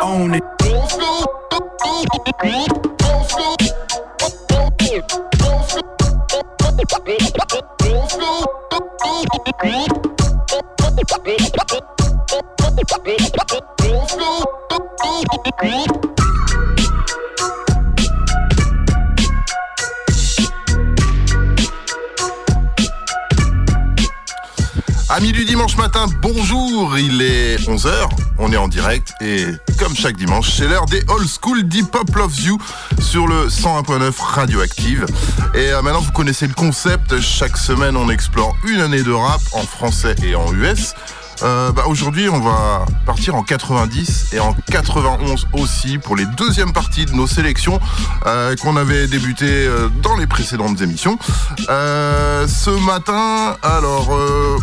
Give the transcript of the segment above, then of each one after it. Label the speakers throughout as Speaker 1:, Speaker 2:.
Speaker 1: own it.
Speaker 2: Amis du dimanche matin, bonjour, il est 11h, on est en direct et comme chaque dimanche, c'est l'heure des Old School Deep Pop Loves You sur le 101.9 Radioactive. Et euh, maintenant vous connaissez le concept, chaque semaine on explore une année de rap en français et en US. Euh, bah, Aujourd'hui, on va partir en 90 et en 91 aussi pour les deuxièmes parties de nos sélections euh, qu'on avait débuté euh, dans les précédentes émissions. Ce matin, alors. Euh,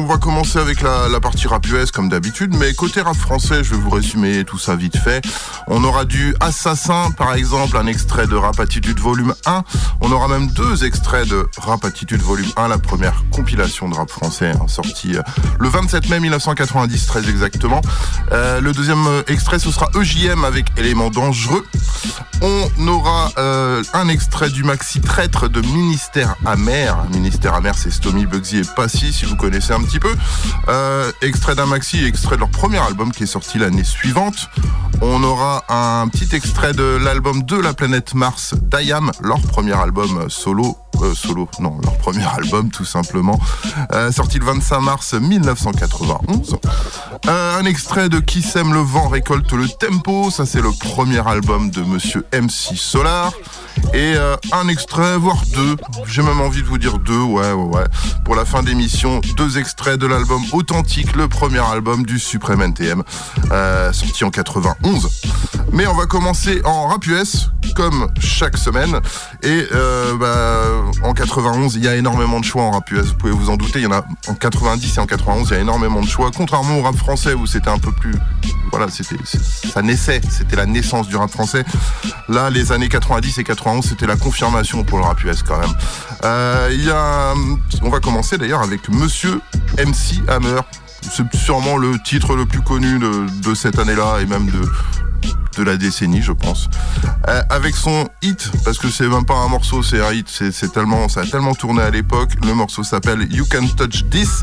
Speaker 2: on va commencer avec la, partie rap US comme d'habitude, mais côté rap français, je vais vous résumer tout ça vite fait. On aura du Assassin, par exemple, un extrait de Rap Attitude volume 1. On aura même deux extraits de Rap Attitude volume 1, la première compilation de rap français, hein, sortie euh, le 27 mai 1990, très exactement. Euh, le deuxième euh, extrait, ce sera EJM avec Éléments dangereux. On aura un extrait du maxi traître de Ministère amer. Ministère amer, c'est Stomy, Bugsy et Passy, si vous connaissez un petit peu. Euh, extrait d'un maxi, extrait de leur premier album qui est sorti l'année suivante. On aura un petit extrait de l'album de la planète Mars d'Ayam, leur premier album solo. Euh, solo, non, leur premier album tout simplement, euh, sorti le 25 mars 1991. Euh, un extrait de Qui sème le vent récolte le tempo, ça c'est le premier album de Monsieur MC Solar. Et un extrait, voire deux, j'ai même envie de vous dire deux, ouais, ouais, ouais. Pour la fin d'émission, deux extraits de l'album Authentique, le premier album du Supreme NTM, sorti en 91. Mais on va commencer en rap US, comme chaque semaine. Et bah, en 91, il y a énormément de choix en rap US, vous pouvez vous en douter. Il y en a en 90 et en 91, il y a énormément de choix. Contrairement au rap français où c'était un peu plus. Voilà, c'était, ça naissait, c'était la naissance du rap français. Là, les années 90 et 91, c'était la confirmation pour le rap US quand même. Euh, il y a, on va commencer d'ailleurs avec Monsieur MC Hammer. C'est sûrement le titre le plus connu de cette année-là et même de, de la décennie, je pense. Euh, avec son hit, parce que c'est même pas un morceau, c'est un hit, c'est tellement, ça a tellement tourné à l'époque. Le morceau s'appelle You Can Touch This.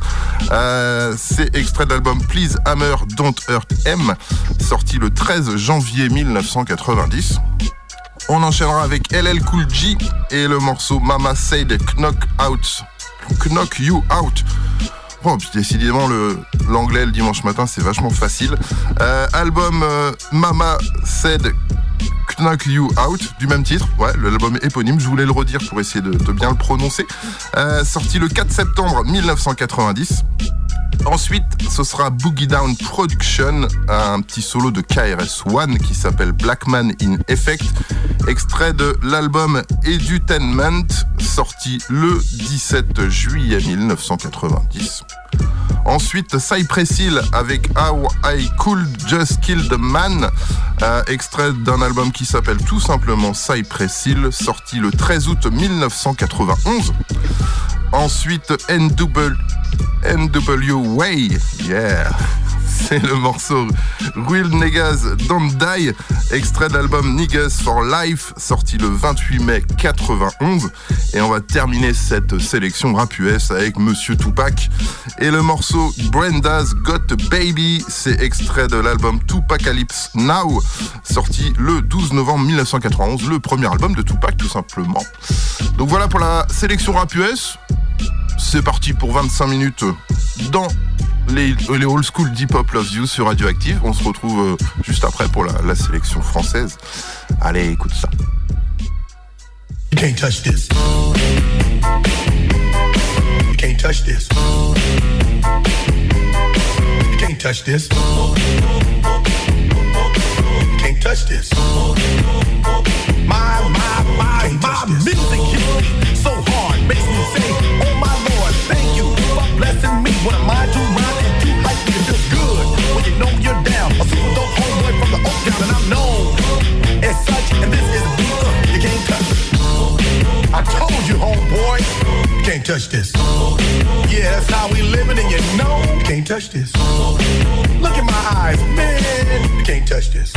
Speaker 2: Euh, c'est extrait de l'album Please Hammer Don't Hurt M, sorti le 13 janvier 1990. On enchaînera avec LL Cool J et le morceau Mama Said Knock Out. Knock You Out. Oh, puis décidément, l'anglais le dimanche matin, c'est vachement facile. Euh, album euh, Mama Said Knock You Out, du même titre. L'album éponyme, je voulais le redire pour essayer de, bien le prononcer. Euh, sorti le 4 septembre 1990. Ensuite, ce sera Boogie Down Production, un petit solo de KRS-One qui s'appelle Blackman in Effect, extrait de l'album Edutainment, sorti le 17 juillet 1990. Ensuite, Cypress Hill avec How I Could Just Kill the Man, euh, extrait d'un album qui s'appelle tout simplement Cypress Hill, sorti le 13 août 1991. Ensuite, NW, NW Way, yeah, c'est le morceau Real Niggas Don't Die, extrait de l'album Niggas for Life, sorti le 28 mai 91. Et on va terminer cette sélection rap US avec Monsieur Tupac. Et le morceau Brenda's Got a Baby, c'est extrait de l'album Tupacalypse Now, sorti le 12 novembre 1991, le premier album de Tupac tout simplement. Donc voilà pour la sélection rap US. C'est parti pour 25 minutes dans les, les old school deep hop Love You sur Radioactive. On se retrouve euh, juste après pour la, la sélection française. Allez, écoute ça.
Speaker 3: You can't touch this. You can't touch this. You can't touch this. You can't touch this. My, my, my, my music told you, homeboy, can't touch this. Yeah.
Speaker 4: That's how we living, and you know can't touch this. Look in my eyes, man, can't touch this.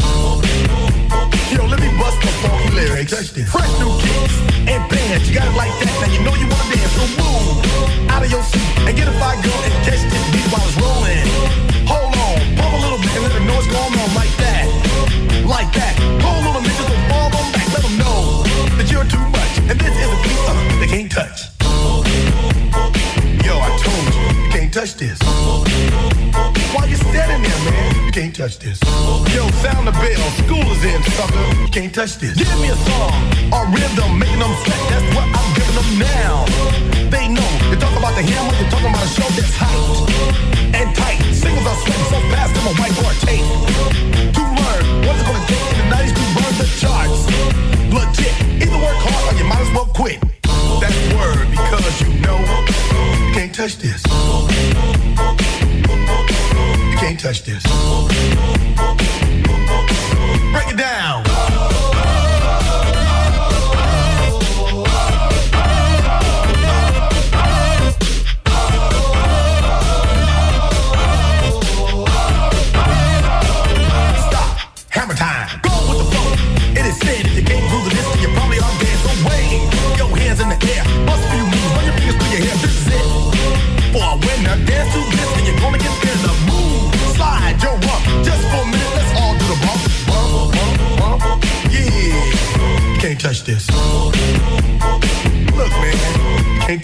Speaker 4: Yo, let me bust the funky lyrics. Touch this. Fresh new kicks and bands, you got it like that. Now you know you wanna dance, so move out of your seat and get a fire girl and catch this beat while it's rolling. Hold on, pump a little bit and let know what's going on like that, like that. Hold on, niggas don't you're too much, and this is a beat uh, they can't touch. Yo, I told you, you can't touch this. Why you standing there, man? You can't touch this. Yo, sound the bell. School is in, sucker. You can't touch this. Give me a song, a rhythm, making them sweat. That's what I'm giving them now. They know. You talk about the hammer, you're talking about a show that's hyped and tight. Singles are sweating so fast, I'm a whiteboard tape. To what it's gonna take in the 90s to burn the charts. Legit. Either work hard or you might as well quit. That's word because you know you can't touch this. You can't touch this. Break it down.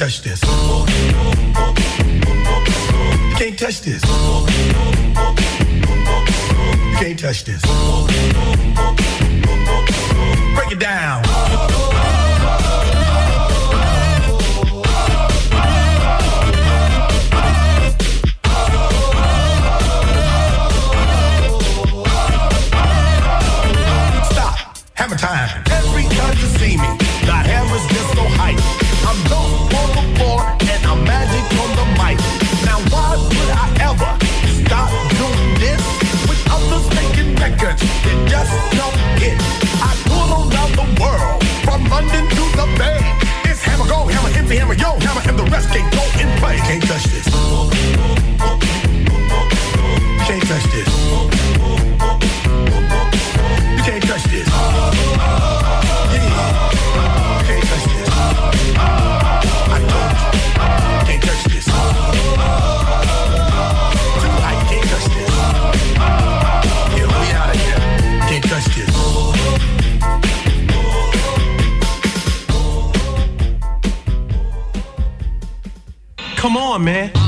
Speaker 4: Touch this. You can't touch this. You can't touch this. Break it down. Stop. Hammer time. Every time you see me, the hammer's just so hype. I'm dope mic. Now why would I ever stop doing this with others making records that just don't hit? I tour around the world from London to the Bay. It's hammer go, hammer empty, hammer yo, hammer and the rest can't go and play. Can't touch this. Can't touch this. You can't touch
Speaker 3: this.
Speaker 1: Come on,
Speaker 3: man.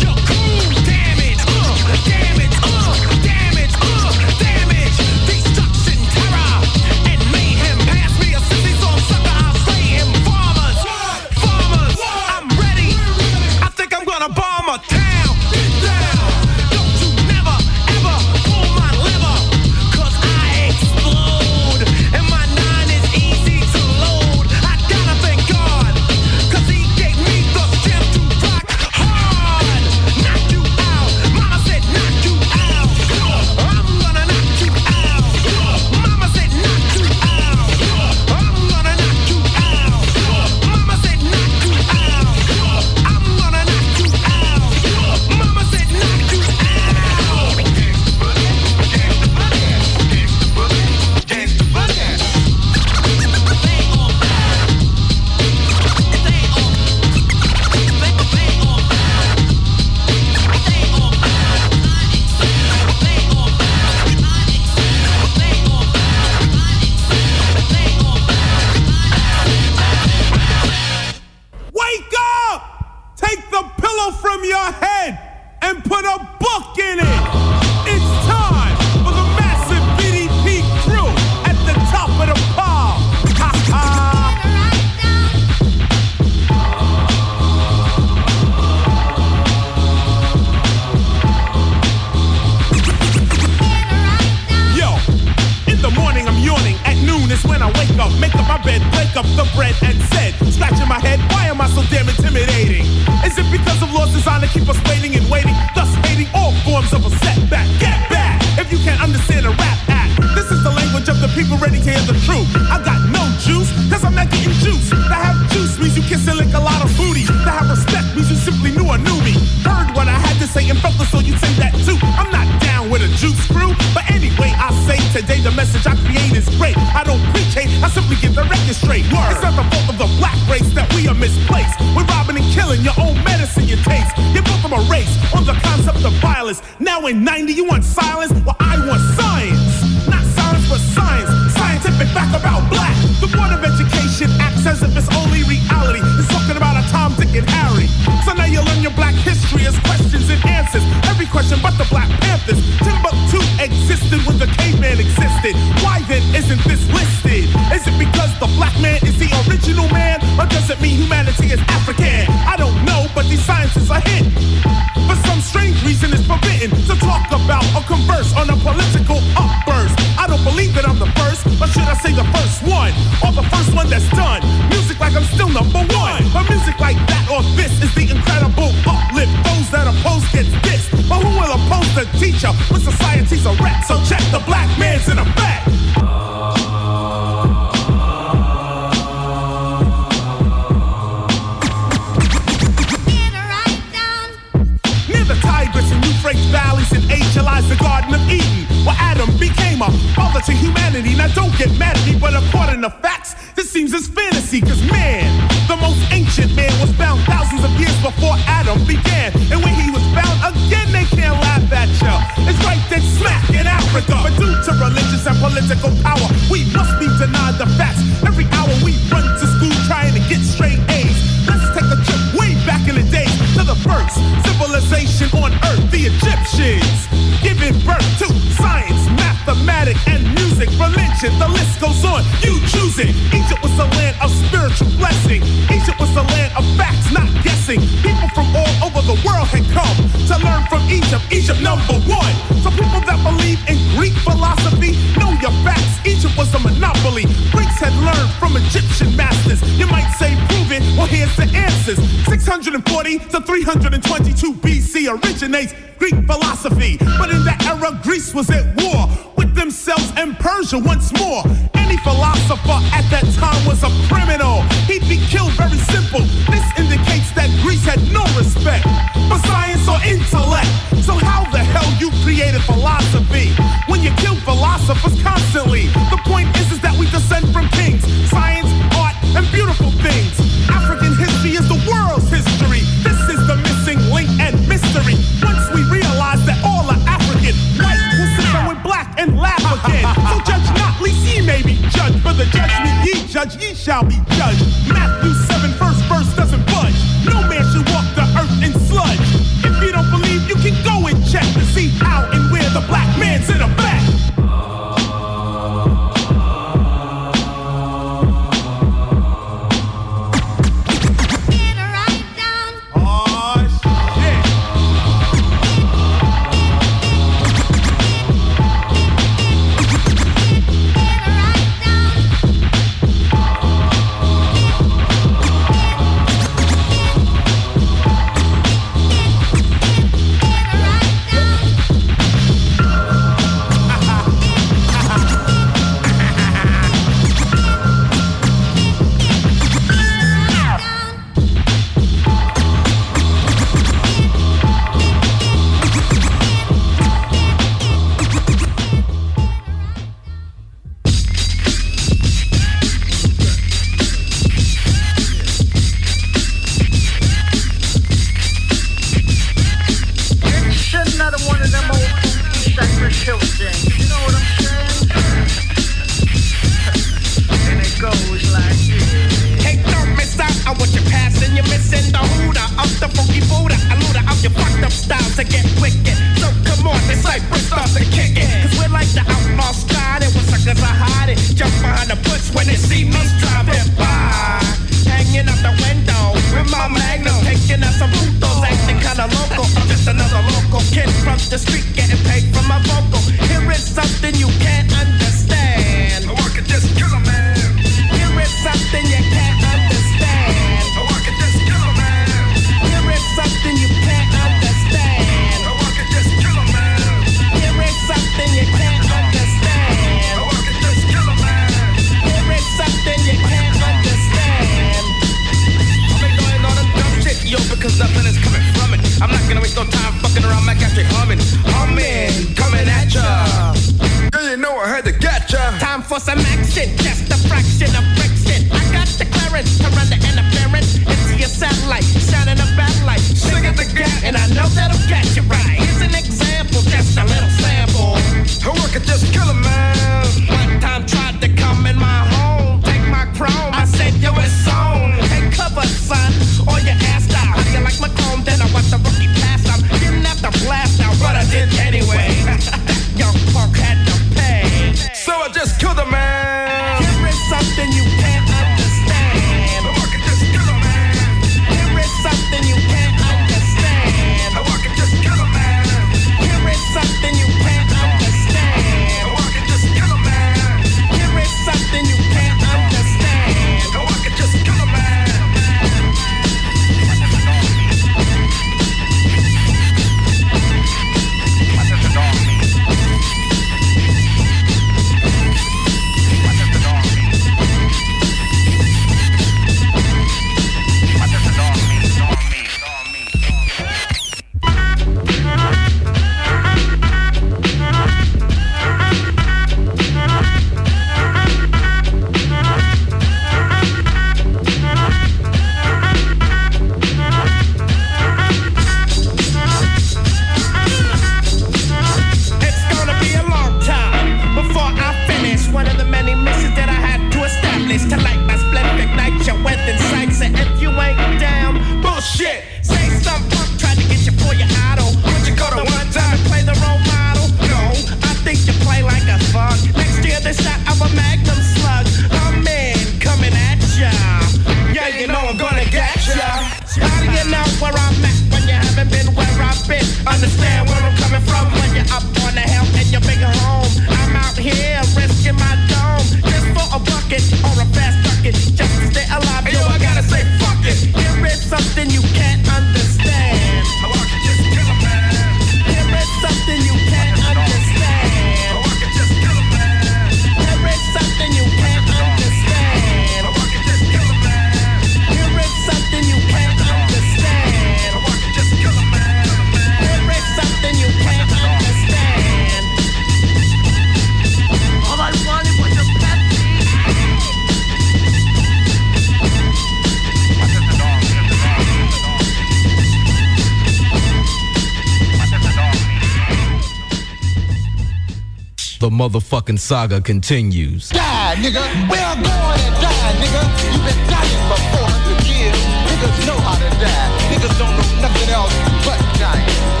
Speaker 5: saga continues.
Speaker 6: Die, nigga. We are going to die, nigga. You've been dying for 400 years. Niggas know how to die. Niggas don't know nothing else but dying.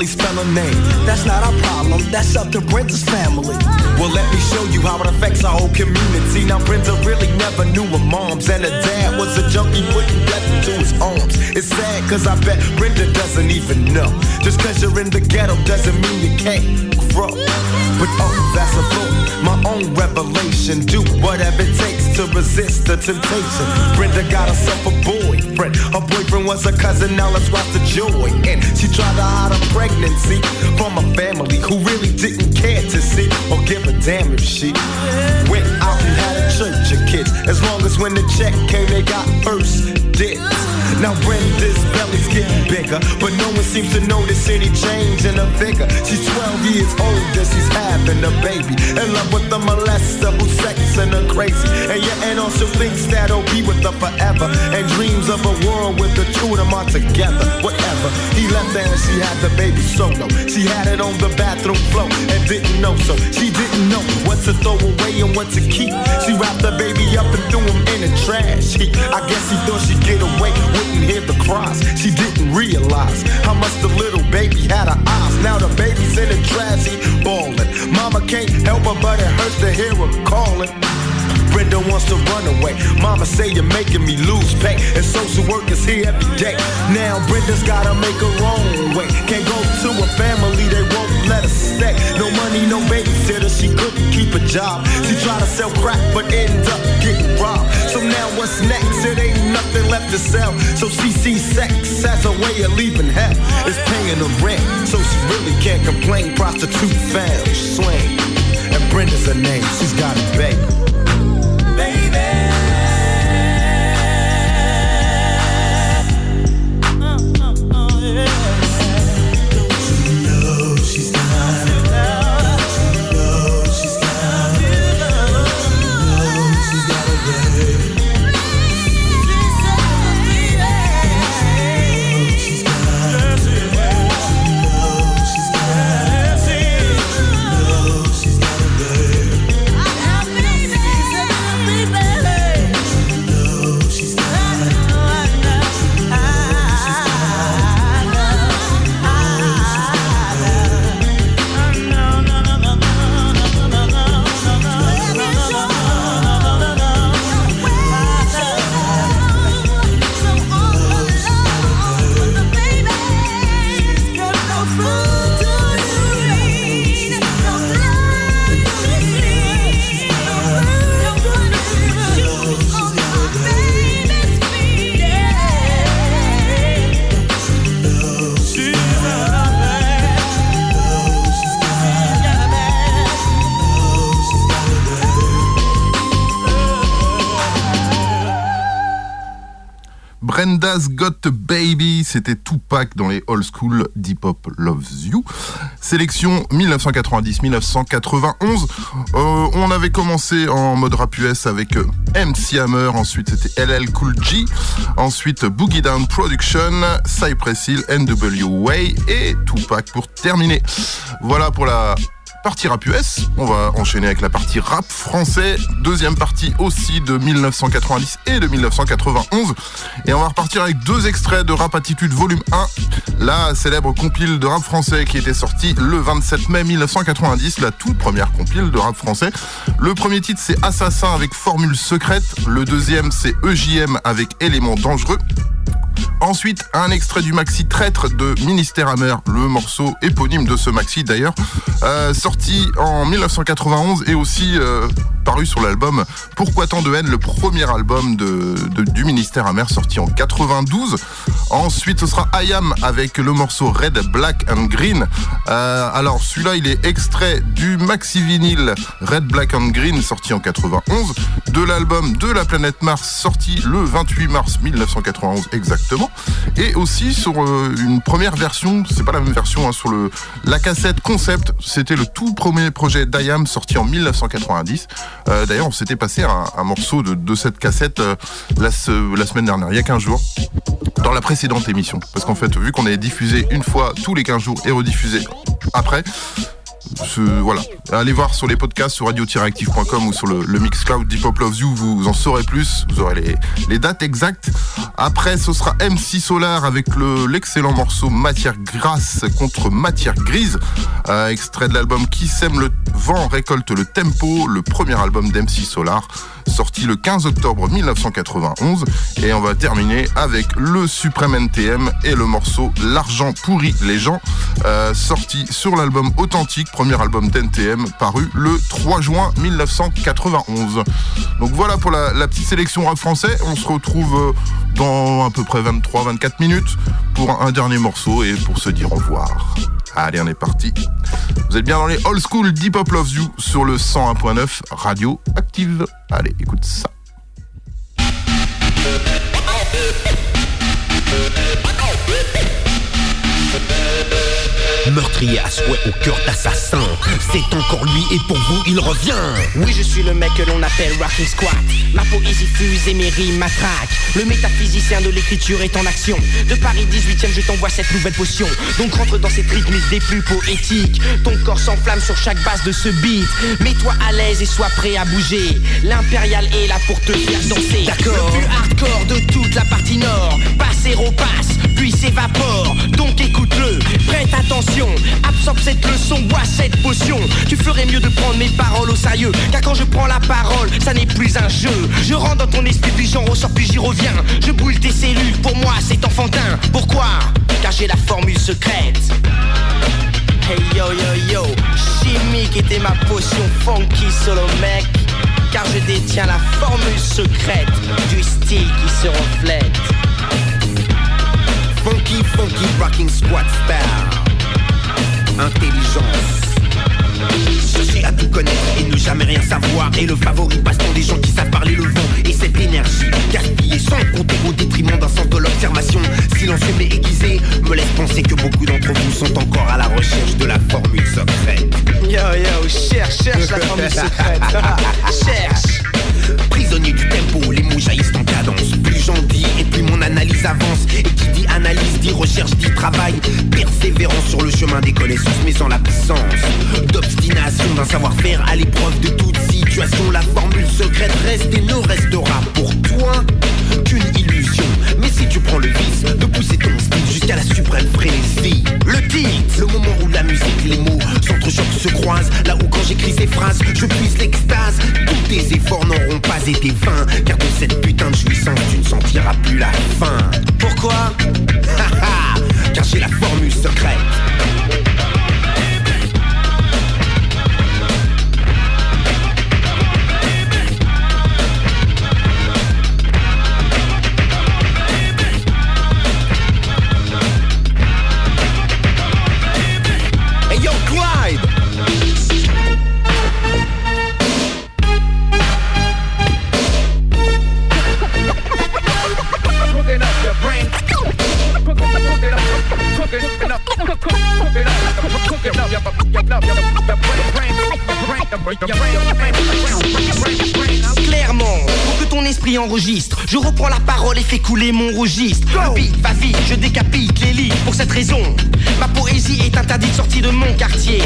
Speaker 7: Hardly spell her name. That's not our problem, that's up to Brenda's family. Well, let me show you how it affects our whole community. Now, Brenda really never knew her moms, and her dad was a junkie putting death into his arms. It's sad, cause I bet Brenda doesn't even know. Just cause you're in the ghetto doesn't mean you can't grow. But oh, that's a thought, my own revelation. Do whatever it takes to resist the temptation. Brenda got herself a boyfriend. Her boyfriend was a cousin, now let's watch the joy. And she tried to hide her pregnancy from a family who really didn't care to see or give a damn if she went out and had a church of kids. As long as when the check came, they got first dibs. Now Brenda's belly's getting bigger, but no one seems to notice any change in her figure. She's 12 years older, she's having a baby. In love with the molester who's sexing her crazy. And your aunt also thinks that he'll be with her forever. And dreams of a world with the two of them are together. Whatever. He left her and she had the baby solo. She had it on the bathroom floor and didn't know so. She didn't know what to throw away and what to keep. She wrapped the baby up and threw him in the trash heap. I guess he thought she'd get away, hear the cries. She didn't realize how much the little baby had her eyes. Now the baby's in the trash heap, bawling. Mama can't help her, but it hurts to hear her calling. Brenda wants to run away. Mama say you're making me lose pay. And social work is here every day. Now Brenda's gotta make her own way. Can't go to a family, they won't let her stay. No money, no babysitter, she couldn't keep a job. She tried to sell crack, but ended up getting robbed. So now what's next? It ain't left to sell. So she sees sex as a way of leaving hell. It's paying the rent, so she really can't complain. Prostitute fam, swing. And Brenda's her name, she's got a baby.
Speaker 2: Brenda's Got Baby, c'était Tupac dans les Old School Deep Hop Loves You. Sélection 1990-1991. Euh, on avait commencé en mode rap US avec euh, MC Hammer, ensuite c'était LL Cool G, ensuite Boogie Down Production, Cypress Hill, NW Way et Tupac pour terminer. Voilà pour la partie rap US. On va enchaîner avec la partie rap français. Deuxième partie aussi de 1990 et de 1991. Et on va repartir avec deux extraits de Rap Attitude Volume 1. La célèbre compile de rap français qui était sortie le 27 mai 1990. La toute première compile de rap français. Le premier titre c'est Assassin avec Formule Secrète. Le deuxième c'est EJM avec Éléments Dangereux. Ensuite, un extrait du maxi Traître de Ministère Amer, le morceau éponyme de ce maxi d'ailleurs, euh, sorti en 1991 et aussi euh, paru sur l'album Pourquoi tant de haine, le premier album de, du Ministère Amer sorti en 92. Ensuite, ce sera Ayam avec le morceau Red, Black and Green. Euh, alors, celui-là, il est extrait du maxi vinyle Red, Black and Green sorti en 91, de l'album De la planète Mars sorti le 28 mars 1991 exactement, et aussi sur euh, une première version, c'est pas la même version, hein, sur le la cassette concept, c'était le tout premier projet d'Ayam sorti en 1990. Euh, D'ailleurs, on s'était passé un, morceau de, cette cassette euh, la, se- la semaine dernière, il y a 15 jours, dans la précédente émission. Parce qu'en fait, vu qu'on est diffusé une fois tous les 15 jours et rediffusé après, voilà. Allez voir sur les podcasts sur radio-active.com ou sur le, le Mixcloud Deep Pop Loves You, vous, en saurez plus, vous aurez les, dates exactes. Après, ce sera MC Solar avec le- l'excellent morceau Matière grasse contre Matière grise, euh, extrait de l'album Qui sème le vent récolte le tempo, le premier album d'MC Solar, sorti le 15 octobre 1991. Et on va terminer avec le Suprême NTM et le morceau L'argent pourrit les gens, euh, sorti sur l'album Authentique, premier album d'NTM, paru le 3 juin 1991. Donc voilà pour la, petite sélection rap français. On se retrouve euh, dans à peu près 23-24 minutes pour un dernier morceau et pour se dire au revoir. Allez, on est parti. Vous êtes bien dans les old school Deep Pop Loves You sur le 101.9 Radio Active. Allez, écoute ça.
Speaker 8: Meurtrier à souhait au cœur d'assassin C'est encore lui et pour vous il revient
Speaker 9: Oui, je suis le mec que l'on appelle Rocking Squat. Ma poésie fuse et mes rimes m'attraquent. Le métaphysicien de l'écriture est en action. De Paris 18ème, je t'envoie cette nouvelle potion. Donc rentre dans cette rythmique des plus poétiques. Ton corps s'enflamme sur chaque base de ce beat. Mets-toi à l'aise et sois prêt à bouger. L'impérial est là pour te faire danser.
Speaker 8: D'accord.
Speaker 9: Le plus hardcore de toute la partie nord. Passe et repasse, puis s'évapore. Donc écoute-le, prête attention. Absorbe cette leçon, bois cette potion. Tu ferais mieux de prendre mes paroles au sérieux. Car quand je prends la parole, ça n'est plus un jeu. Je rentre dans ton esprit, puis j'en ressors, puis j'y reviens. Je brûle tes cellules, pour moi c'est enfantin. Pourquoi? Car j'ai la formule secrète. Hey yo yo yo, chimique était ma potion funky solo mec. Car je détiens la formule secrète du style qui se reflète.
Speaker 8: Funky, funky, rocking squat style Intelligence Chercher à tout connaître et ne jamais rien savoir Et le favori passe-temps des gens qui savent parler le vent Et cette énergie gaspillée sans compter au détriment d'un sens de l'observation Silencieux mais aiguisé me laisse penser que beaucoup d'entre vous sont encore à la recherche de la formule secrète
Speaker 9: Yo yo, cherche, cherche la formule secrète. cherche.
Speaker 8: Prisonnier du tempo, les mots jaillissent en cadence. Plus j'en dis et plus mon analyse avance. Et analyse dit recherche dit travail. Persévérance sur le chemin des connaissances, mais sans l'absence d'obstination d'un savoir-faire à l'épreuve de toute situation. La formule secrète reste et ne restera pour toi qu'une illusion. Mais si tu prends le vice de pousser ton style jusqu'à la suprême frénésie, le titre, le moment où la musique, les mots s'entrechoquent, se croisent. Là où quand j'écris ces phrases, je puise l'extase. Tous tes efforts n'auront pas été vains. Car de cette putain de jouissance, tu ne sentiras plus la fin.
Speaker 9: Pourquoi?
Speaker 8: Car j'ai la formule secrète.
Speaker 9: Clairement, pour que ton esprit enregistre, je reprends la parole et fais couler mon registre. Le beat va vite, je décapite les lits. Pour cette raison, ma poésie est interdite sortie de mon quartier.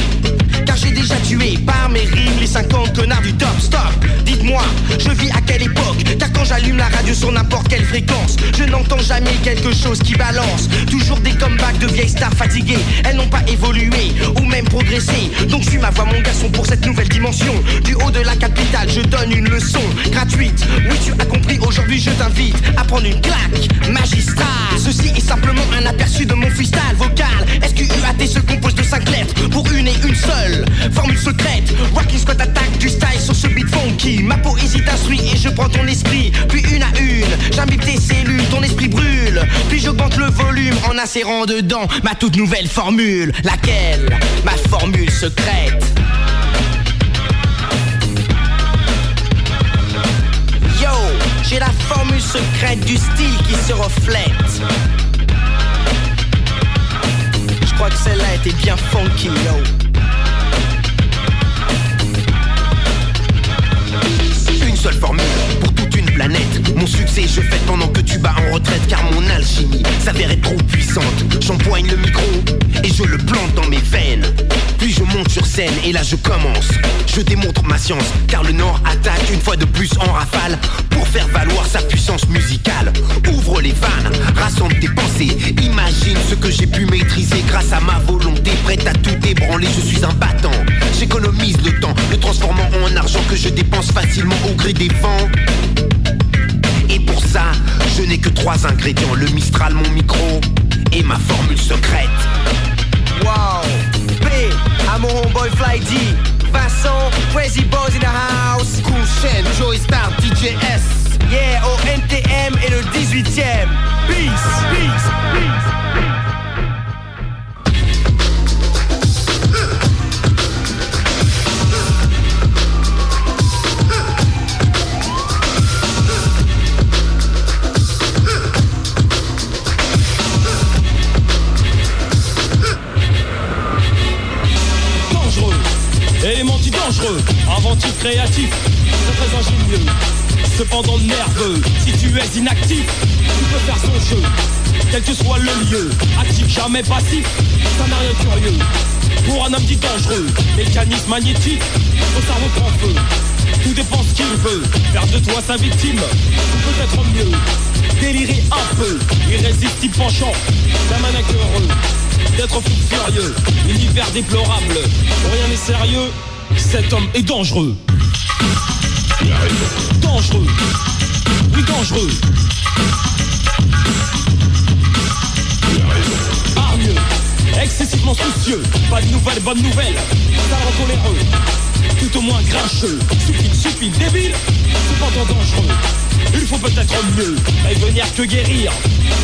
Speaker 9: Car j'ai déjà tué par mes rimes les 50 connards du top stop. Dites-moi, je vis à quelle époque? Car quand j'allume la radio sur n'importe quelle fréquence, je n'entends jamais quelque chose qui balance. Toujours des comebacks de vieilles stars fatiguées. Elles n'ont pas évolué ou même progressé. Donc je suis ma voix, mon garçon, pour cette nouvelle dimension. Du haut de la capitale, je donne une leçon gratuite. Oui, tu as compris, aujourd'hui je t'invite à prendre une claque magistrale. Ceci est simplement un aperçu de mon freestyle vocal. SQUAT se compose de 5 lettres pour une et une seule formule secrète. Rocking Squad attaque du style sur ce beat funky. Ma poésie t'instruit et je prends ton esprit. Puis une à une, j'imbibe tes cellules, ton esprit brûle. Puis j'augmente le volume en insérant dedans ma toute nouvelle formule. Laquelle? Ma formule secrète. J'ai la formule secrète du style qui se reflète. Je crois que celle-là était bien funky, yo.
Speaker 8: Une seule formule pour toute une planète. Mon succès, je fais pendant que tu bats en retraite. Car mon alchimie s'avère trop puissante. J'empoigne le micro et je le plante dans mes veines. Puis je monte sur scène et là je commence. Je démontre ma science, car le Nord attaque une fois de plus en rafale pour faire valoir sa puissance musicale. Ouvre les vannes, rassemble tes pensées, imagine ce que j'ai pu maîtriser grâce à ma volonté, prête à tout ébranler. Je suis un battant, j'économise le temps, le transformant en argent que je dépense facilement au gré des vents. Et pour ça, je n'ai que trois ingrédients Le Mistral, mon micro et ma formule secrète.
Speaker 9: Wow. P, à mon homeboy Fly D. Vincent, Crazy Boys in the house.
Speaker 8: Cool Shen, Joey Star, DJS.
Speaker 9: Yeah, au NTM et le 18ème. Peace, peace, peace.
Speaker 10: dangereux, inventif, créatif, très très ingénieux, cependant nerveux, si tu es inactif, tu peux faire son jeu, quel que soit le lieu, actif, jamais passif, ça n'a rien de curieux, pour un homme dit dangereux, mécanisme magnétique, ton cerveau prend feu, tout dépend ce qu'il veut, faire de toi sa victime, peut-être mieux, délirer un peu, irrésistible penchant, d'un mannequin heureux, d'être fou furieux, univers déplorable, rien n'est sérieux, cet homme est dangereux. Dangereux, oui dangereux. Hargneux, excessivement soucieux, pas de nouvelles, bonnes nouvelles, talent coléreux, tout au moins grincheux, stupide, stupide, débile, cependant dangereux. Il faut peut-être mieux, prévenir que guérir,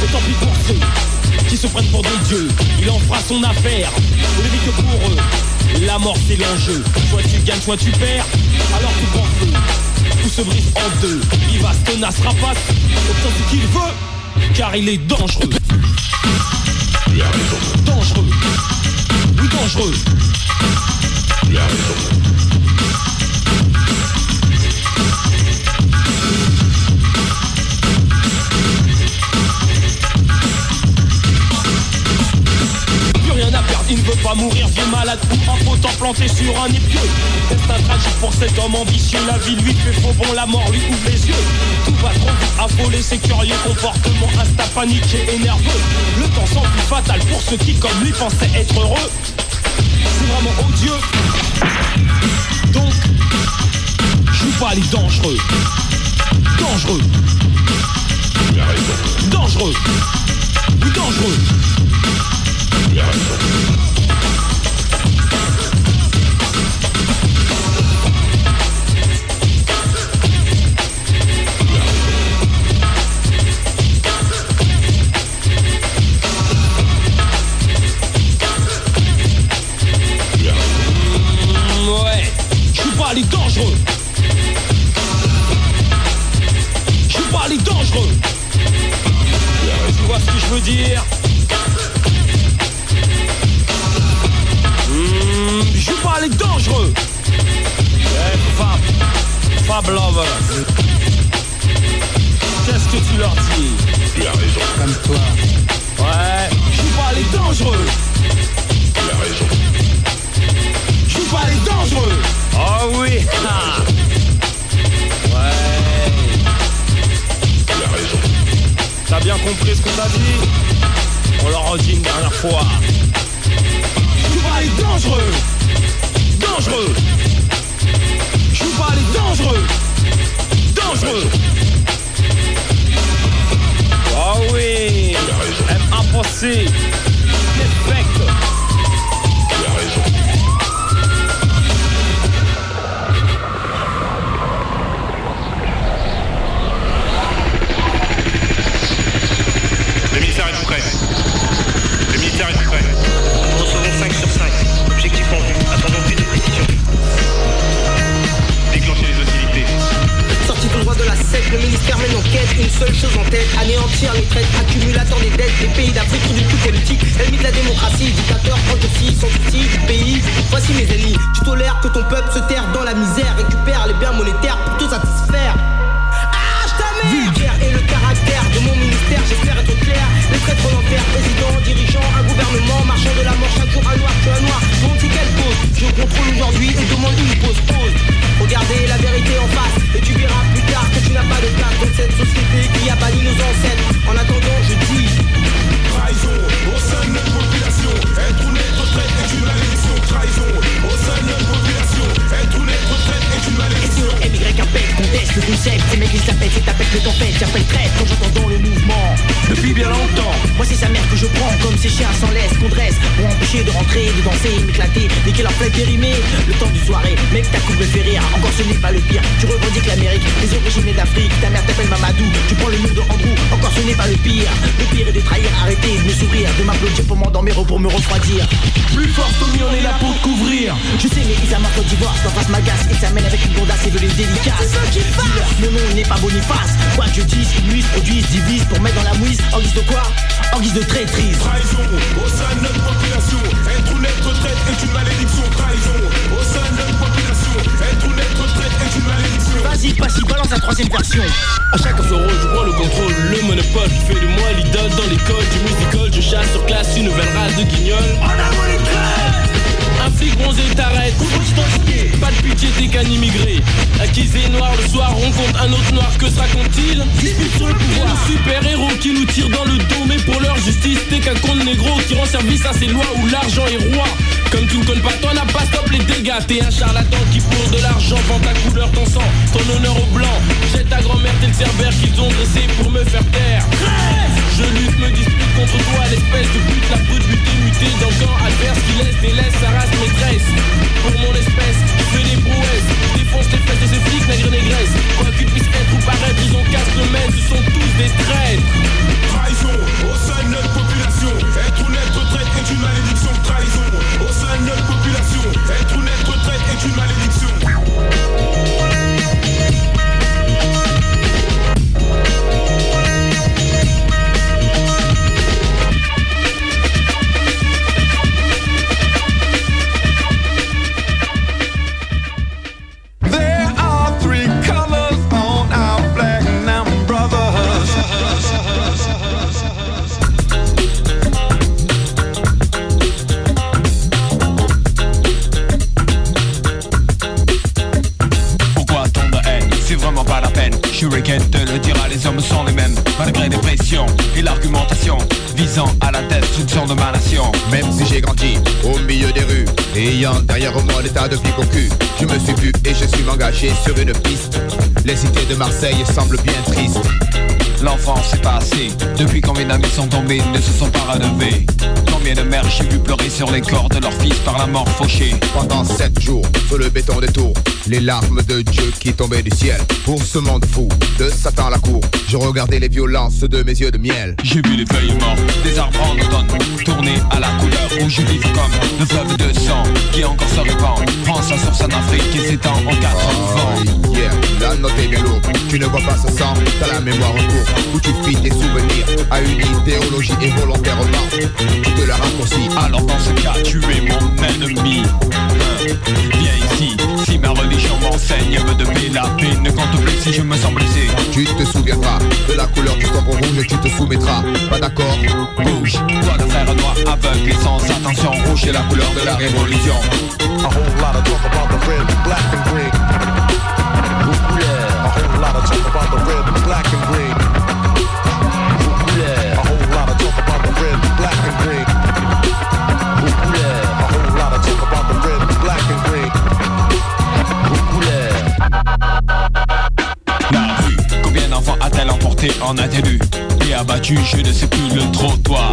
Speaker 10: mais tant pis pour ceux qui se prennent pour des dieux, il en fera son affaire, on ne que pour eux, la mort c'est l'enjeu, soit tu gagnes, soit tu perds, alors tout prend tout se brise en deux, vivace, tenace, rapace, obtient ce qu'il veut, car il est dangereux. Dangereux, oui dangereux. Pas mourir vieux malade ou impotent planté sur un nid pieux. Destin tragique pour cet homme ambitieux, la vie lui fait faux bon, la mort lui ouvre les yeux. Tout va trop vite, affolé, ses curieux comportements, insta paniqué et nerveux. Le temps semble plus fatal pour ceux qui, comme lui, pensaient être heureux. C'est vraiment odieux. Donc, joue pas les dangereux. Dangereux. Dangereux. Oui, dangereux. de la mort, chaque jour un noir, que un noir. Mon petit quelle pose Je contrôle aujourd'hui et demande une
Speaker 9: pause, pause. Regardez la vérité en face et tu verras plus tard que tu n'as pas de place dans cette société qui a banni nos ancêtres. En attendant, je dis trahison au sein de notre population. Être ou naître retraite est une malédiction. Trahison au sein de notre population. Être ou naître retraite est une malédiction s'arrête quand j'entends dans le mouvement. Depuis bien longtemps, moi c'est sa mère que je prends comme ces chiens sans laisse qu'on dresse pour empêcher de rentrer, de danser, m'éclater, dès qu'elle leur fait périmer. Le temps du soirée, mec ta coupe me fait rire, encore ce n'est pas le pire. Tu revendiques l'Amérique, les origines d'Afrique, ta mère t'appelle Mamadou, tu prends le nom de Andrew, encore ce n'est pas le pire. Le pire est de trahir, arrêtez de me sourire, de m'applaudir pour m'endormir ou pour me refroidir. Plus fort, Tommy, on est là pour te couvrir. Je sais, mais Isa marque au divorce, d'en face m'agace, et s'amène avec une bondasse et veut les. Dis-leur, mon nom n'est pas Boniface. Quoi que je dise, ils nuisent, produisent, divisent pour mettre dans la mouise. En guise de quoi? En guise de traîtrise.
Speaker 3: Trahison au sein de notre population. Être ou n'être traite est une malédiction. Trahison au sein de notre population. Être ou n'être traite est une malédiction.
Speaker 9: Vas-y, passe balance la troisième version.
Speaker 10: À son rôle, je prends le contrôle, le monopole Fais de moi l'idole dans l'école du musical Je chasse sur classe une nouvelle race de guignols un flic bronzé t'arrête. Pas de pitié t'es qu'un immigré. Acquisé noir le soir rencontre un autre noir. Que se raconte-t-il? Sur le pouvoir. Le super héros qui nous tire dans le dos. Mais pour leur justice t'es qu'un con négro Qui rend service à ses lois où l'argent est roi Comme tu ne connais pas toi n'a pas stop les dégâts. T'es un charlatan qui pour de l'argent Vend ta couleur ton sang, ton honneur au blanc. J'ai ta grand-mère t'es le cerbère qu'ils ont dressé pour me faire taire. Je lutte me dispute contre toi l'espèce de pute La brute butée mutée le camp adverse Qui laisse délaisse sa race maîtresse. Pour mon espèce, je fais des prouesses. Je défonce les fesses de ces flics nègres négresses
Speaker 11: j'ai vu
Speaker 12: pleurer sur les corps de leurs fils par la mort fauchée.
Speaker 11: Pendant sept jours, sur le béton des tours, les larmes de Dieu qui tombaient du ciel. Pour ce monde fou, de Satan à la cour, je regardais les violences de mes yeux de miel.
Speaker 12: J'ai vu les feuilles mortes des arbres en automne Tourner à la couleur rouge vive comme le fleuve de sang Qui encore se répand Prend sa source en Afrique et s'étend en quatre vents
Speaker 11: Oh, yeah, la note est bien lourde. Tu ne vois pas ce sang, t'as la mémoire en cours. Où tu fies tes souvenirs à une idéologie et volontairement. Tu te la raccourcis.
Speaker 12: Alors dans ce cas tu es mon ennemi Hein, Viens ici, si ma religion m'enseigne Me de paix, la paix ne compte plus si je me sens blessé
Speaker 11: Tu te souviendras de la couleur du sombre rouge et tu te soumettras. Pas d'accord
Speaker 12: Bouge, toi le frère noir aveugle et sans attention Rouge est la couleur de la révolution
Speaker 3: A whole lot of talk about the red, black and green. A whole lot of talk about the red, black and green.
Speaker 12: En a-t-elle eu Et abattu, je ne sais plus le trottoir.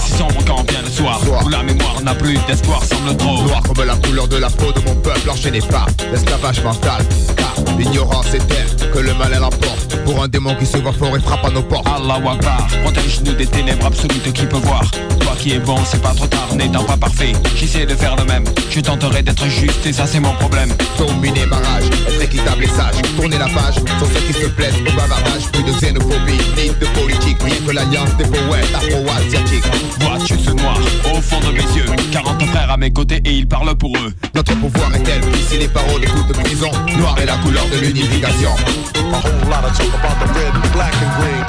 Speaker 12: Si sombre quand vient le soir Où la mémoire n'a plus d'espoir semble trop.
Speaker 11: Noir comme la couleur de la peau de mon peuple, enchaîné pas l'esclavage mental. Car l'ignorance est telle que le mal elle emporte. Pour un démon qui se voit fort et frappe à nos portes.
Speaker 12: Allah Akbar, protège-nous des ténèbres absolues qui peut voir Toi qui es bon, c'est pas trop tard, n'étant pas parfait J'essaie de faire de même, je tenterai d'être juste et ça c'est mon problème
Speaker 11: Dominer ma rage, être équitable et sage. Tourner la page sur ceux qui se plaisent au bavardage. Plus de xénophobie, ni de politique. Rien que l'alliance des poètes afro-asiatiques.
Speaker 12: Vois-tu ce noir au fond de mes yeux? 40 frères à mes côtés et ils parlent pour eux
Speaker 11: Notre pouvoir est tel qu'ici les paroles de toute prison. Noir est la couleur de l'unification.
Speaker 3: A whole lot of talk about the red, black and green.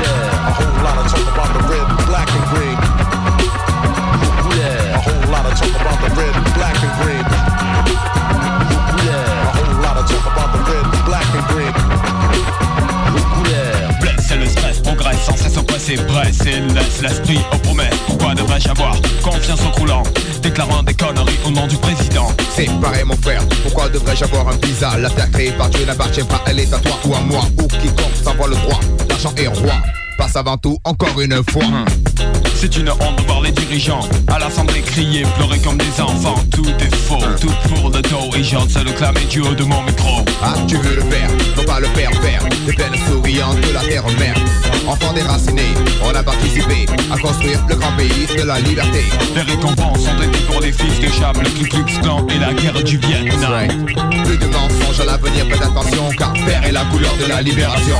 Speaker 3: A whole lot of talk about the red, black and green. A whole lot of talk about the red, black and green. A whole lot of talk about the red, black and green.
Speaker 12: Progresse sans cesse Presse et laisse l'esprit aux promesses Pourquoi de devrais-je avoir confiance au croulant Déclarant des conneries au nom du président?
Speaker 11: C'est pareil mon frère, pourquoi devrais-je avoir un visa? La terre créée par Dieu n'appartient pas, elle est à toi ou à moi Ou quiconque s'envoie le droit, l'argent est roi Passe avant tout, encore une fois
Speaker 12: C'est une honte de voir les dirigeants À l'assemblée crier, pleurer comme des enfants. Tout est faux, tout pour le dos. Et j'ose le clamer du haut de mon micro.
Speaker 11: Ah tu veux le faire, non pas le père père Les peines souriantes de la terre mère. Enfants déracinés, on a participé À construire le grand pays de la liberté.
Speaker 12: Les récompenses sont été pour les fils de Cham Le Ku Klux Klan et la guerre du Vietnam.
Speaker 11: Plus de mensonges à l'avenir, faites attention Car vert est la couleur de la libération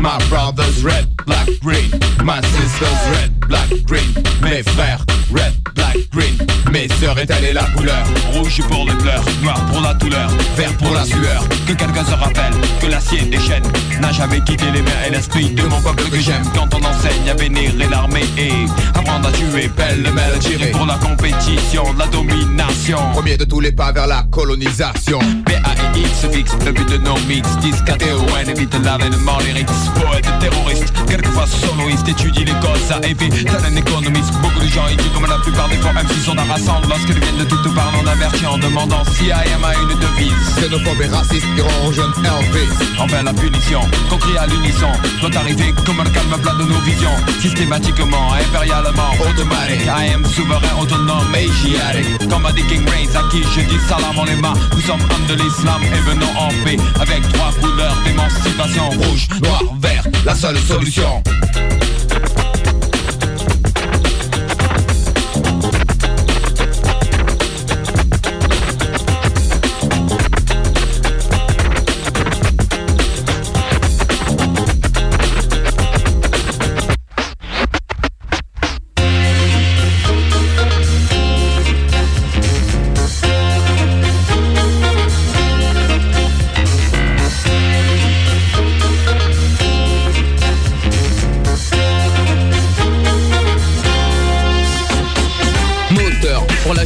Speaker 12: My brothers red, black, green. My sisters red, black, green. Mes frères red, black, green. Mes sœurs étalent la couleur. Rouge pour les pleurs, noir pour la douleur. Vert pour la sueur. Que quelqu'un se rappelle que l'acier des chaînes N'a jamais quitté les mains et l'esprit de mon peuple que j'aime. Quand on enseigne à vénérer l'armée et apprendre à tuer Belle le mêle tirer pour la compétition, la domination.
Speaker 11: Premier de tous les pas vers la colonisation.
Speaker 12: B-A-I-X fixe le but de nos mix Disque ATON évite l'avènement lyrics Poète terroriste, quelquefois soloiste Étudie les causes à effet, tel un économiste Beaucoup de gens idiots comme la plupart des fois Même s'ils sont harassants lorsqu'ils viennent de toutes parts en averti En demandant si I am a une devise.
Speaker 11: Xénophobes et racistes diront aux jeunes Elvis
Speaker 12: Enfin la punition, qu'on crie à l'unisson. Doit arriver comme un calme plat de nos visions. Systématiquement, impérialement, automatique I am souverain, autonome, asiatique Comme a dit King Reigns, à qui je dis salam en les mains. Nous sommes hommes de l'islam et venons en paix. Avec trois couleurs d'émancipation. Rouge, noir, vert, la seule solution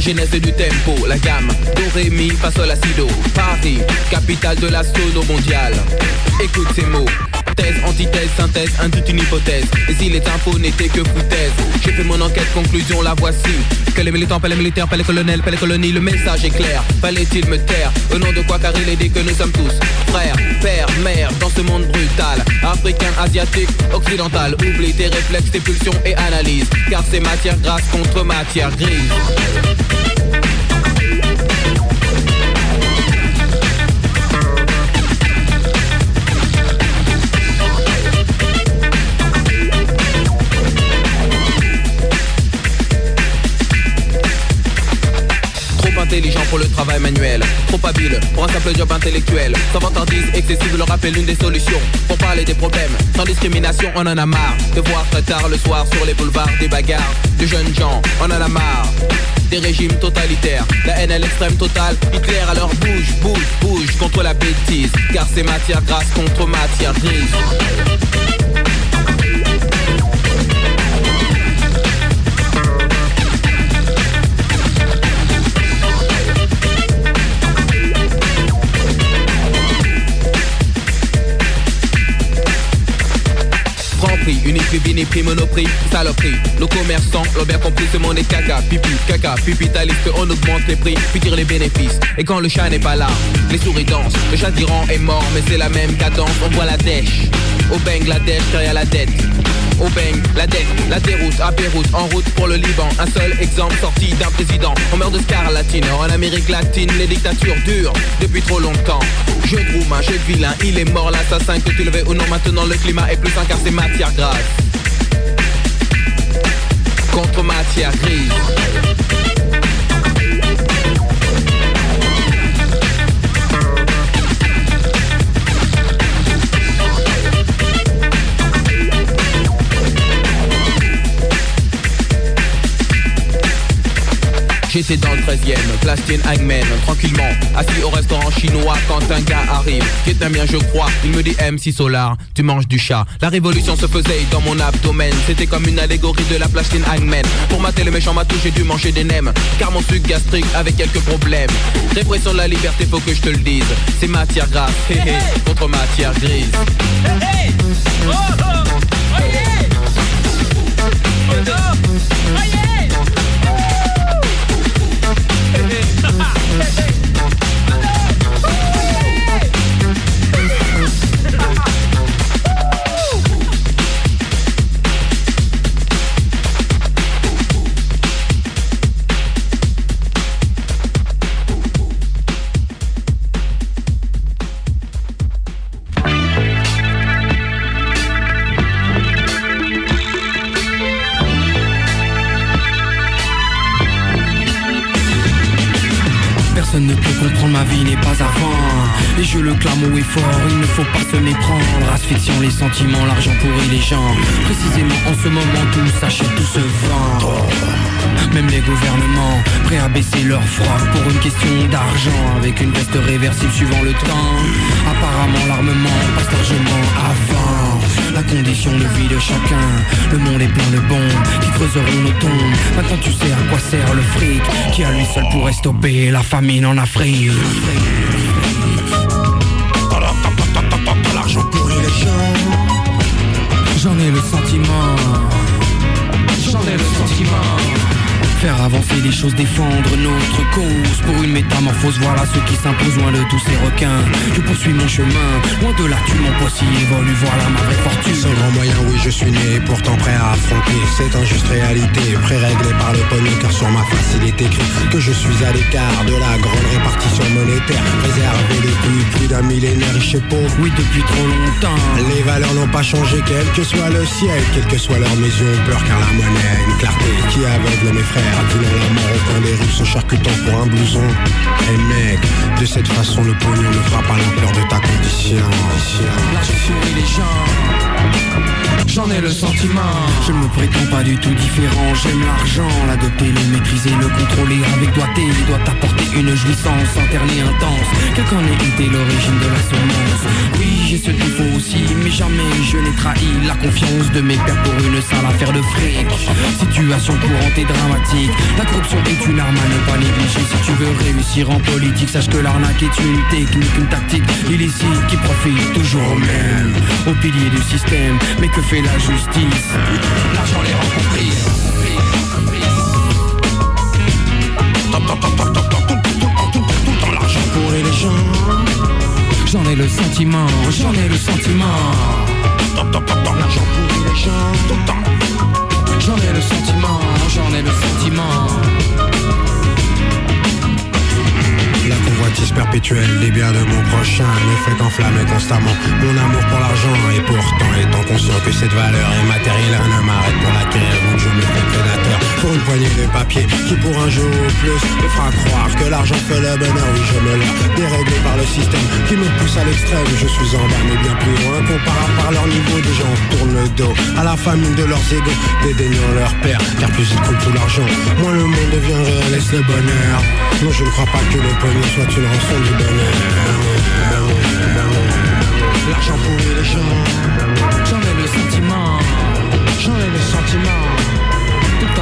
Speaker 13: genèse du tempo, la gamme Do, Ré, Mi, Fa. Paris, capitale de la sono mondiale. Écoute ces mots. Thèse, antithèse, synthèse, induit une hypothèse. Et si les infos n'étaient que foutaise, j'ai fait mon enquête, conclusion, la voici. Que les militants, pas les militaires, pas les colonels, pas les colonies, le message est clair. Fallait-il me taire Au nom de quoi car il est dit que nous sommes tous frères, pères, mères dans ce monde brutal. Africain, asiatique, occidental. Oublie tes réflexes, tes pulsions et analyse. Car c'est matière grasse contre matière grise. Pour le travail manuel. Trop habile pour un simple job intellectuel. Sans vantardise excessive leur rappelle l'une des solutions Pour parler des problèmes. Sans discrimination on en a marre De voir très tard le soir sur les boulevards des bagarres De jeunes gens. On en a marre des régimes totalitaires. La haine à l'extrême totale Hitler alors bouge, bouge, bouge contre la bêtise. Car c'est matière grasse contre matière grise Uniprix, Viniprix, Monoprix, saloperie. Nos commerçants l'ont bien compris, ce monde est caca, pipi, caca, pipitaliste, on augmente les prix, puis tire les bénéfices. Et quand le chat n'est pas là, les souris dansent. Le chat d'Iran est mort, mais c'est la même cadence On voit la dèche, au Bangladesh, derrière la dette au bang, la dette, la déroute, à Beyrouth, en route pour le Liban. Un seul exemple sorti d'un président. On meurt de scarlatine, en Amérique latine Les dictatures durent depuis trop longtemps. Jeu de roumain, jeu vilain, il est mort l'assassin Que tu le veux ou non maintenant le climat est plus sain car c'est matière grasse. Contre matière grise J'étais dans le 13ème, place Tiananmen, tranquillement, assis au restaurant chinois quand un gars arrive, qui est un mien je crois, il me dit MC Solar, tu manges du chat. La révolution se faisait dans mon abdomen, c'était comme une allégorie de la place Tiananmen. Pour mater le méchant matou, j'ai dû manger des nems, car mon sucre gastrique avait quelques problèmes. Répression de la liberté, faut que je te le dise, c'est matière grasse, hé contre matière grise.
Speaker 14: hey, hey, hey, hey. Ma vie n'est pas à fin Et je le clame haut et fort, il ne faut pas se méprendre. Asphyxiant les sentiments, l'argent pourrit les gens. Précisément en ce moment tout s'achète, tout se vend. Même les gouvernements, prêts à baisser leur froid Pour une question d'argent, avec une veste réversible suivant le temps. Apparemment l'armement passe largement avant la condition de vie de chacun. Le monde est plein de bombes qui creuseront nos tombes. Maintenant tu sais à quoi sert le fric Qui à lui seul pourrait stopper la famine en Afrique. L'argent pourrit les gens. J'en ai le sentiment. J'en ai le sentiment Faire avancer les choses, défendre notre cause Pour une métamorphose, voilà ce qui s'impose loin de tous ces requins Je poursuis mon chemin, loin de là tu mon poids évolue Voilà ma vraie fortune
Speaker 15: Sans grand moyen, oui, je suis né, pourtant prêt à affronter cette injuste réalité. Pré-réglée par le pognon, car sur ma face il est écrit que je suis à l'écart de la grande répartition monétaire. Réservé depuis plus d'un millénaire, riche et pauvre.
Speaker 14: Oui, depuis trop longtemps.
Speaker 15: Les valeurs n'ont pas changé, quel que soit le ciel, quelle que soit leur mesure, peur, car la monnaie a une clarté qui aveugle mes frères. Disant la mort coin des rues, se charcutant pour un blouson. Et mec, de cette façon, le pognon ne fera pas l'ampleur de ta condition.
Speaker 14: L'argent les gens J'en ai le sentiment. Je me prétends pas du tout différent. J'aime l'argent, l'adopter, le maîtriser, le contrôler. Avec doigté Il doit apporter une jouissance interne et intense Quelle qu'en ait été l'origine de la semence Oui, j'ai ce défaut aussi Mais jamais je n'ai trahi la confiance de mes pères Pour une sale affaire de fric. Situation courante et dramatique. La corruption est une arme à ne pas négliger. Si tu veux réussir en politique Sache que l'arnaque est une technique, une tactique illicite Qui profite toujours au même Au pilier du système. Mais que fait la justice L'argent les rend complices. J'en ai le sentiment, j'en ai le sentiment
Speaker 15: des biens de mon prochain ne fait qu'enflammer constamment. Mon amour pour l'argent et pourtant étant conscient que cette valeur est matérielle ne m'arrête pour l'acquérir donc je me fais prédateur pour une poignée de papier qui pour un jour ou plus me fera croire que l'argent fait le bonheur. Oui je me laisse déréglé par le système qui me pousse à l'extrême. Je suis mais bien plus loin comparable par leur niveau. Des gens tournent le dos à la famine de leurs égaux dédaignant leur père. Car plus ils coûtent tout l'argent moins le monde devient réel le bonheur. Non je ne crois pas que le pognon soit une rançon du bonheur. L'argent pourrit les gens.
Speaker 14: J'en ai le sentiment.
Speaker 15: J'en ai le sentiment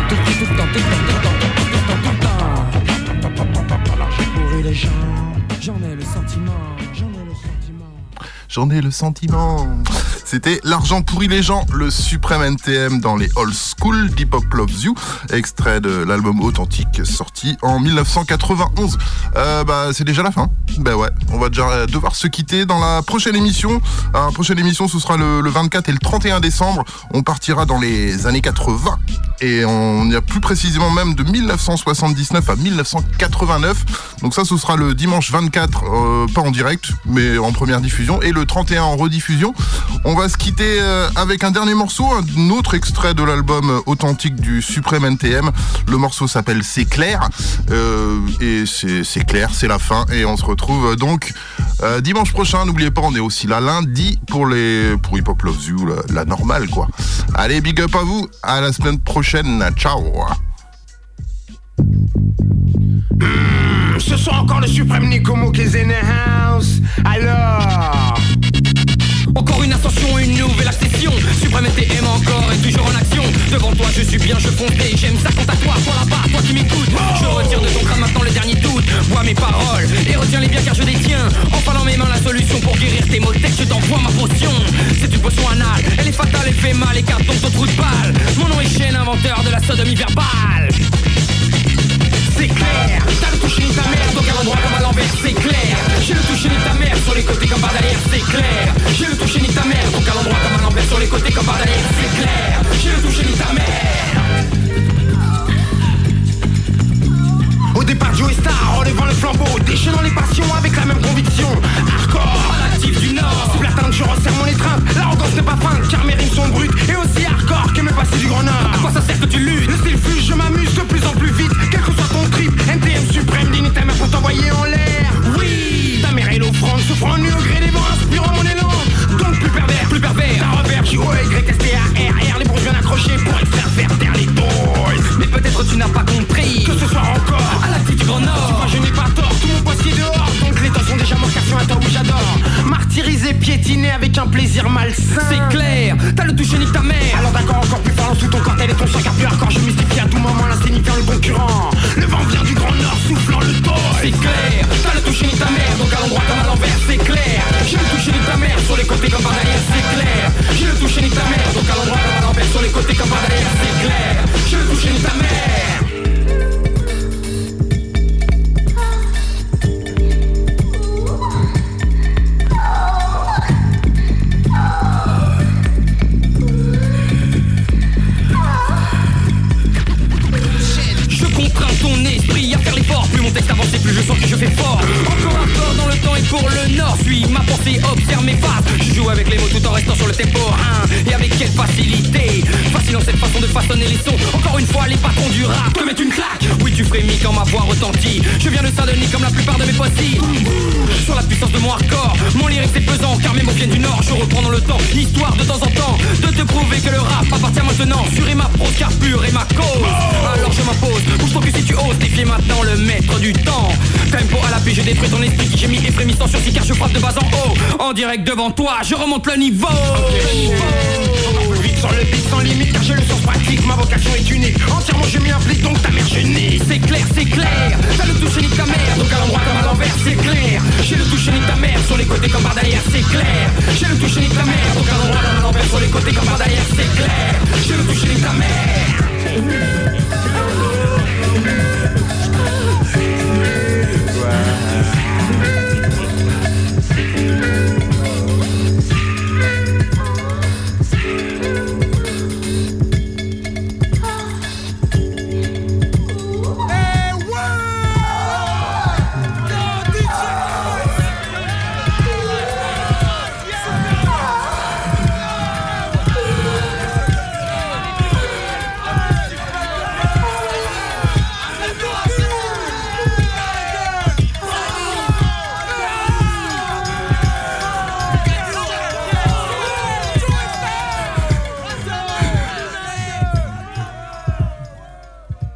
Speaker 14: Tout le temps, tout le temps, tout le temps, tout le temps, tout le temps,
Speaker 15: pourrit les gens
Speaker 14: J'en ai le sentiment J'en ai le sentiment
Speaker 2: J'en ai le sentiment. C'était L'argent pourrit les gens, le suprême NTM dans les old school d'Hip Hop Loves You, extrait de l'album authentique sorti en 1991. Euh, bah, c'est déjà la fin. Ben ouais, on va déjà devoir se quitter dans la prochaine émission. La prochaine émission, ce sera le, le 24 et le 31 décembre. On partira dans les années 80 et on y a plus précisément même de 1979 à 1989. Donc ça, ce sera le dimanche 24, euh, pas en direct, mais en première diffusion, et le 31 en rediffusion. On va se quitter euh, avec un dernier morceau, un autre extrait de l'album euh, authentique du Suprême NTM. Le morceau s'appelle C'est clair, euh, et c'est clair, c'est la fin, et on se retrouve euh, donc euh, dimanche prochain. N'oubliez pas, on est aussi là lundi pour les pour Hip Hop Love You, la, la normale quoi. Allez, big up à vous. À la semaine prochaine. Ciao.
Speaker 9: Hmm, ce soir encore le suprême Nico Mouk House. Alors.
Speaker 16: Encore une ascension, une nouvelle accession. Suprême aime encore et toujours en action. Devant toi je suis bien, je et j'aime ça quand à toi. Toi là-bas, toi qui m'écoutes. Je retire de ton crâne maintenant le dernier doute. Vois mes paroles et retiens-les bien car je les tiens. En dans mes mains la solution pour guérir tes maux Je t'envoie ma potion. C'est une potion anale, elle est fatale, elle fait mal Écarte donc ton trou de balle. Mon nom est Chêne, inventeur de la sodomie verbale c'est clair. T'as le toucher ni ta mère, donc à l'endroit comme à l'envers, c'est clair. J'ai le toucher ni ta mère, sur les côtés comme par derrière, c'est clair. J'ai le toucher ni ta mère, donc à l'endroit comme à l'envers, sur les côtés comme par derrière, c'est clair. J'ai le toucher ni ta mère.
Speaker 9: Au départ Joe Star, relevant le flambeau Déchaînant les passions avec la même conviction. Hardcore,
Speaker 16: natif du Nord.
Speaker 9: Sous la tente je resserre mon étreinte. L'arrogance n'est pas feinte car mes rimes sont brutes Et aussi hardcore que mes passés du Grand Nord
Speaker 16: À quoi ça sert que tu luttes
Speaker 9: Le style fuse, je m'amuse de plus en plus en l'air.
Speaker 16: Oui.
Speaker 9: Ta mère est l'offrande, souffrant nu au gré des vents Inspirant mon élan. Donc plus pervers,
Speaker 16: plus pervers.
Speaker 9: Ta revers, J O Y S T A R Les bien accrochés pour extraire faire taire les toys
Speaker 16: Mais peut-être tu n'as pas compris
Speaker 9: temps où j'adore. Martyrisé, piétiné avec un plaisir malsain.
Speaker 16: C'est clair, t'as le toucher ni ta mère.
Speaker 9: Alors d'accord encore plus fort sous ton cortel et ton sang car plus hardcore Je mystifie à tout moment l'insignifiant le concurrent. Le vent vient du grand nord soufflant le toy
Speaker 16: C'est clair, t'as le toucher ni ta mère. Donc à l'endroit comme à l'envers c'est clair. J'ai le toucher ni ta mère sur les côtés comme par derrière c'est clair. J'ai le toucher ni ta mère. Donc à l'endroit comme à l'envers sur les côtés comme par derrière c'est clair. J'ai le toucher ni ta mère observe mes phases. Je joue avec les mots tout en restant sur le tempo hein, Et avec quelle facilité Fascinant cette façon de façonner les sons. Encore une fois les patrons du rap te mettent une claque. Oui tu frémis quand ma voix retentit. Je viens de Saint-Denis comme la plupart de mes potes Sur la puissance de mon hardcore Mon lyrique c'est pesant car mes mots viennent du nord. Je reprends dans le temps, histoire de temps en temps De te prouver que le rap appartient maintenant. Sur ma prose car pure et ma cause. Alors je m'impose, bouge que si tu oses Défier maintenant le maître du temps. Tempo à la paix, je détruis ton esprit qui gémit et frémissant sur car je frappe de bas en haut. En direct devant toi, je remonte le niveau.
Speaker 9: Encore plus vite sur le beat sans limite j'ai le sens pratique, ma vocation est unique. Entièrement je m'y implique, donc ta mère je génie
Speaker 16: C'est clair, c'est clair, t'as le toucher ni ta mère Donc à l'endroit comme à l'envers, c'est clair. J'ai le toucher ni ta mère, sur les côtés comme par derrière, c'est clair. J'ai le toucher ni ta mère, donc à l'endroit comme à l'envers Sur les côtés comme par derrière, c'est clair. J'ai le toucher ni ta mère.